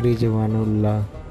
रिजवानुल्लाह।